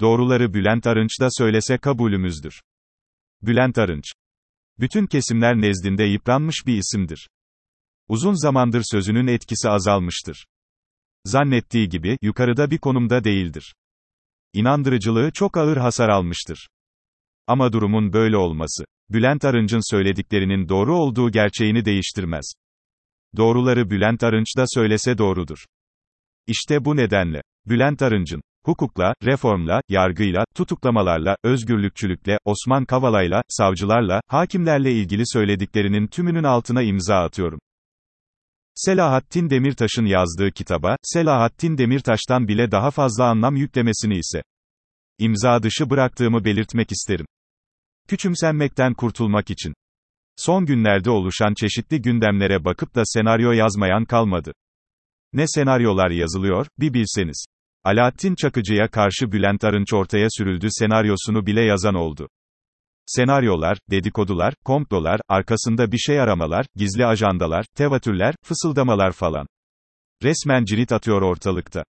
Doğruları Bülent Arınç da söylese kabulümüzdür. Bülent Arınç. Bütün kesimler nezdinde yıpranmış bir isimdir. Uzun zamandır sözünün etkisi azalmıştır. Zannettiği gibi, yukarıda bir konumda değildir. İnandırıcılığı çok ağır hasar almıştır. Ama durumun böyle olması, Bülent Arınç'ın söylediklerinin doğru olduğu gerçeğini değiştirmez. Doğruları Bülent Arınç da söylese doğrudur. İşte bu nedenle, Bülent Arınç'ın, hukukla, reformla, yargıyla, tutuklamalarla, özgürlükçülükle, Osman Kavala'yla, savcılarla, hakimlerle ilgili söylediklerinin tümünün altına imza atıyorum. Selahattin Demirtaş'ın yazdığı kitaba, Selahattin Demirtaş'tan bile daha fazla anlam yüklemesini ise imza dışı bıraktığımı belirtmek isterim. Küçümsenmekten kurtulmak için. Son günlerde oluşan çeşitli gündemlere bakıp da senaryo yazmayan kalmadı. Ne senaryolar yazılıyor, bir bilseniz. Alaaddin Çakıcı'ya karşı Bülent Arınç ortaya sürüldü senaryosunu bile yazan oldu. Senaryolar, dedikodular, komplolar, arkasında bir şey aramalar, gizli ajandalar, tevatürler, fısıldamalar falan. Resmen cirit atıyor ortalıkta.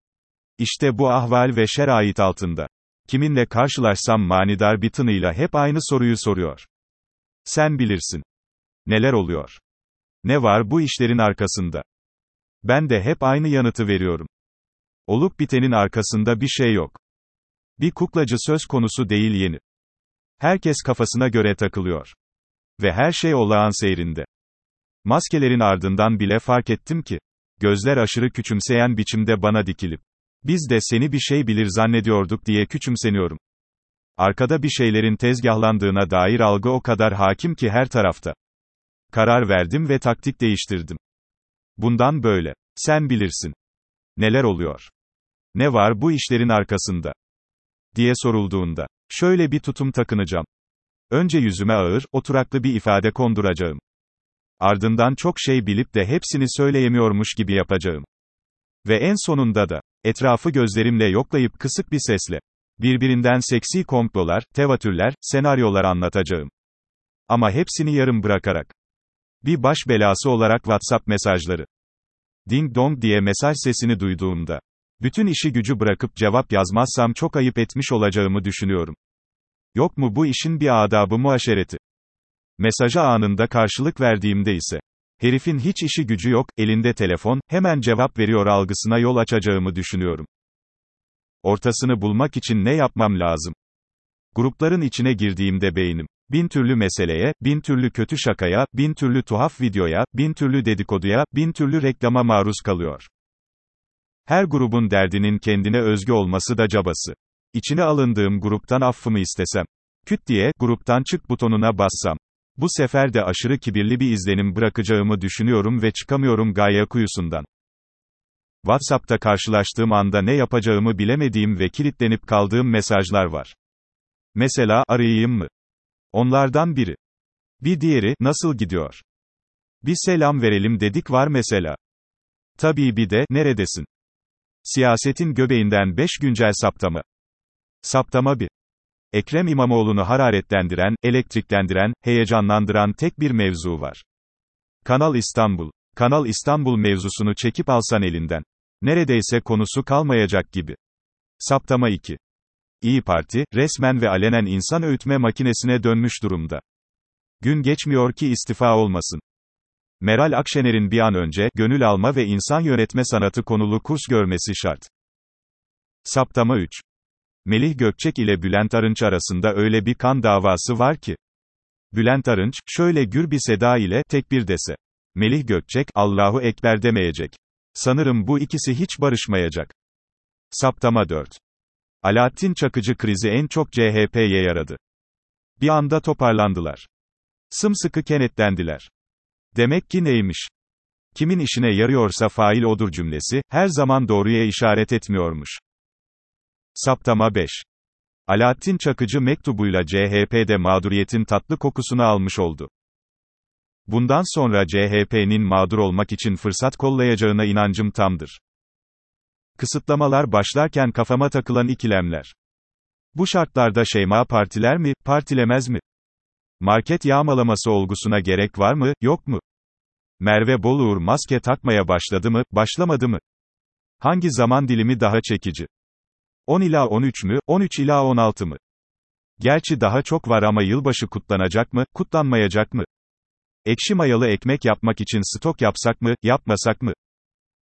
İşte bu ahval ve şerait altında. Kiminle karşılaşsam manidar bir tınıyla hep aynı soruyu soruyor. Sen bilirsin. Neler oluyor? Ne var bu işlerin arkasında? Ben de hep aynı yanıtı veriyorum. Olup bitenin arkasında bir şey yok. Bir kuklacı söz konusu değil yeni. Herkes kafasına göre takılıyor. Ve her şey olağan seyrinde. Maskelerin ardından bile fark ettim ki, gözler aşırı küçümseyen biçimde bana dikilip, biz de seni bir şey bilir zannediyorduk diye küçümseniyorum. Arkada bir şeylerin tezgahlandığına dair algı o kadar hakim ki her tarafta. Karar verdim ve taktik değiştirdim. Bundan böyle. Sen bilirsin. Neler oluyor? Ne var bu işlerin arkasında? diye sorulduğunda, şöyle bir tutum takınacağım. Önce yüzüme ağır, oturaklı bir ifade konduracağım. Ardından çok şey bilip de hepsini söyleyemiyormuş gibi yapacağım. Ve en sonunda da, etrafı gözlerimle yoklayıp kısık bir sesle, birbirinden seksi komplolar, tevatürler, senaryolar anlatacağım. Ama hepsini yarım bırakarak. Bir baş belası olarak WhatsApp mesajları. Ding dong diye mesaj sesini duyduğumda, bütün işi gücü bırakıp cevap yazmazsam çok ayıp etmiş olacağımı düşünüyorum. Yok mu bu işin bir adabı muaşereti? Mesaja anında karşılık verdiğimde ise, herifin hiç işi gücü yok, elinde telefon, hemen cevap veriyor algısına yol açacağımı düşünüyorum. Ortasını bulmak için ne yapmam lazım? Grupların içine girdiğimde beynim, bin türlü meseleye, bin türlü kötü şakaya, bin türlü tuhaf videoya, bin türlü dedikoduya, bin türlü reklama maruz kalıyor. Her grubun derdinin kendine özgü olması da cabası. İçine alındığım gruptan affımı istesem. Küt diye, gruptan çık butonuna bassam. Bu sefer de aşırı kibirli bir izlenim bırakacağımı düşünüyorum ve çıkamıyorum gaye kuyusundan. WhatsApp'ta karşılaştığım anda ne yapacağımı bilemediğim ve kilitlenip kaldığım mesajlar var. Mesela, arayayım mı? Onlardan biri. Bir diğeri, nasıl gidiyor? Bir selam verelim dedik var mesela. Tabii bir de, neredesin? Siyasetin göbeğinden 5 güncel saptama. Saptama 1. Ekrem İmamoğlu'nu hararetlendiren, elektriklendiren, heyecanlandıran tek bir mevzu var. Kanal İstanbul. Kanal İstanbul mevzusunu çekip alsan elinden. Neredeyse konusu kalmayacak gibi. Saptama 2. İyi Parti, resmen ve alenen insan öğütme makinesine dönmüş durumda. Gün geçmiyor ki istifa olmasın. Meral Akşener'in bir an önce, gönül alma ve insan yönetme sanatı konulu kurs görmesi şart. Saptama 3. Melih Gökçek ile Bülent Arınç arasında öyle bir kan davası var ki. Bülent Arınç, şöyle gür bir seda ile, tek bir dese. Melih Gökçek, Allahu Ekber demeyecek. Sanırım bu ikisi hiç barışmayacak. Saptama 4. Alaaddin Çakıcı krizi en çok CHP'ye yaradı. Bir anda toparlandılar. Sımsıkı kenetlendiler. Demek ki neymiş? Kimin işine yarıyorsa fail odur cümlesi, her zaman doğruya işaret etmiyormuş. Saptama 5. Alaaddin Çakıcı mektubuyla CHP'de mağduriyetin tatlı kokusunu almış oldu. Bundan sonra CHP'nin mağdur olmak için fırsat kollayacağına inancım tamdır. Kısıtlamalar başlarken kafama takılan ikilemler. Bu şartlarda Şeyma partiler mi, partilemez mi? Market yağmalaması olgusuna gerek var mı, yok mu? Merve Boluğur maske takmaya başladı mı, başlamadı mı? Hangi zaman dilimi daha çekici? 10 ila 13 mü, 13 ila 16 mı? Gerçi daha çok var ama yılbaşı kutlanacak mı, kutlanmayacak mı? Ekşi mayalı ekmek yapmak için stok yapsak mı, yapmasak mı?